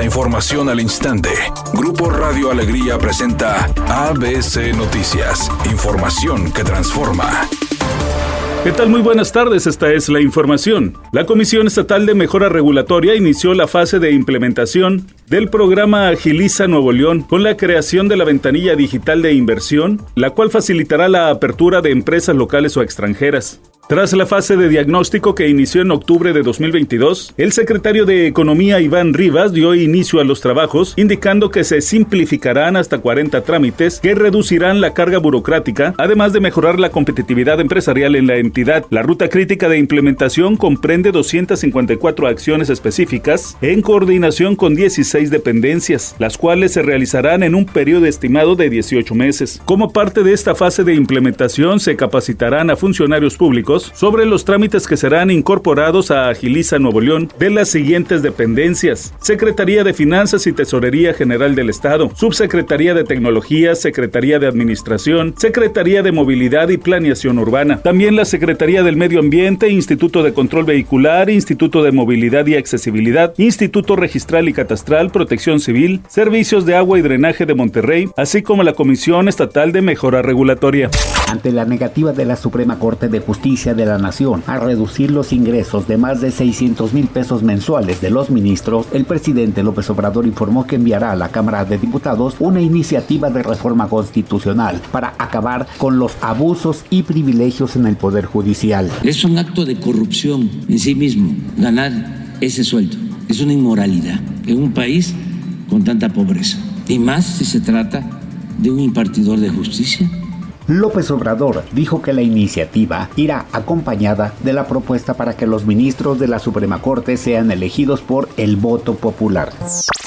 La información al instante. Grupo Radio Alegría presenta ABC Noticias. Información que transforma. ¿Qué tal? Muy buenas tardes, esta es la información. La Comisión Estatal de Mejora Regulatoria inició la fase de implementación del programa Agiliza Nuevo León con la creación de la ventanilla digital de inversión, la cual facilitará la apertura de empresas locales o extranjeras. Tras la fase de diagnóstico que inició en octubre de 2022, el secretario de Economía Iván Rivas dio inicio a los trabajos, indicando que se simplificarán hasta 40 trámites que reducirán la carga burocrática, además de mejorar la competitividad empresarial en la entidad. La ruta crítica de implementación comprende 254 acciones específicas en coordinación con 16 dependencias, las cuales se realizarán en un periodo estimado de 18 meses. Como parte de esta fase de implementación, se capacitarán a funcionarios públicos sobre los trámites que serán incorporados a Agiliza Nuevo León de las siguientes dependencias: Secretaría de Finanzas y Tesorería General del Estado, Subsecretaría de Tecnología, Secretaría de Administración, Secretaría de Movilidad y Planeación Urbana. También la Secretaría del Medio Ambiente, Instituto de Control Vehicular, Instituto de Movilidad y Accesibilidad, Instituto Registral y Catastral, Protección Civil, Servicios de Agua y Drenaje de Monterrey, así como la Comisión Estatal de Mejora Regulatoria. Ante la negativa de la Suprema Corte de Justicia de la Nación a reducir los ingresos de más de 600 mil pesos mensuales de los ministros, el presidente López Obrador informó que enviará a la Cámara de Diputados una iniciativa de reforma constitucional para acabar con los abusos y privilegios en el Poder Judicial. Es un acto de corrupción en sí mismo ganar ese sueldo. Es una inmoralidad en un país con tanta pobreza. Y más si se trata de un impartidor de justicia López Obrador dijo que la iniciativa irá acompañada de la propuesta para que los ministros de la Suprema Corte sean elegidos por el voto popular.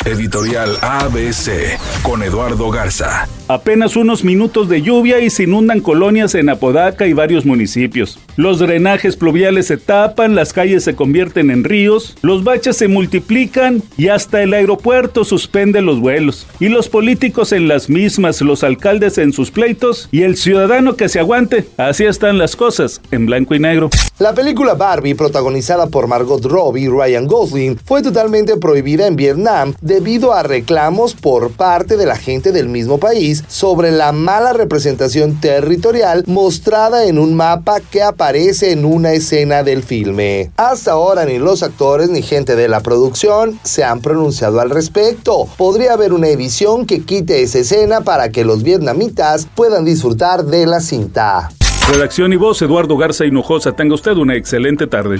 Editorial ABC con Eduardo Garza. Apenas unos minutos de lluvia y se inundan colonias en Apodaca y varios municipios. Los drenajes pluviales se tapan, las calles se convierten en ríos, los baches se multiplican y hasta el aeropuerto suspende los vuelos. Y los políticos en las mismas, los alcaldes en sus pleitos y el ciudadano que se aguante. Así están las cosas, en blanco y negro. La película Barbie, protagonizada por Margot Robbie y Ryan Gosling, fue totalmente prohibida en Vietnam debido a reclamos por parte de la gente del mismo país sobre la mala representación territorial mostrada en un mapa que aparece en una escena del filme. Hasta ahora ni los actores ni gente de la producción se han pronunciado al respecto. Podría haber una edición que quite esa escena para que los vietnamitas puedan disfrutar de la cinta. Redacción y voz, Eduardo Garza Hinojosa. Tenga usted una excelente tarde.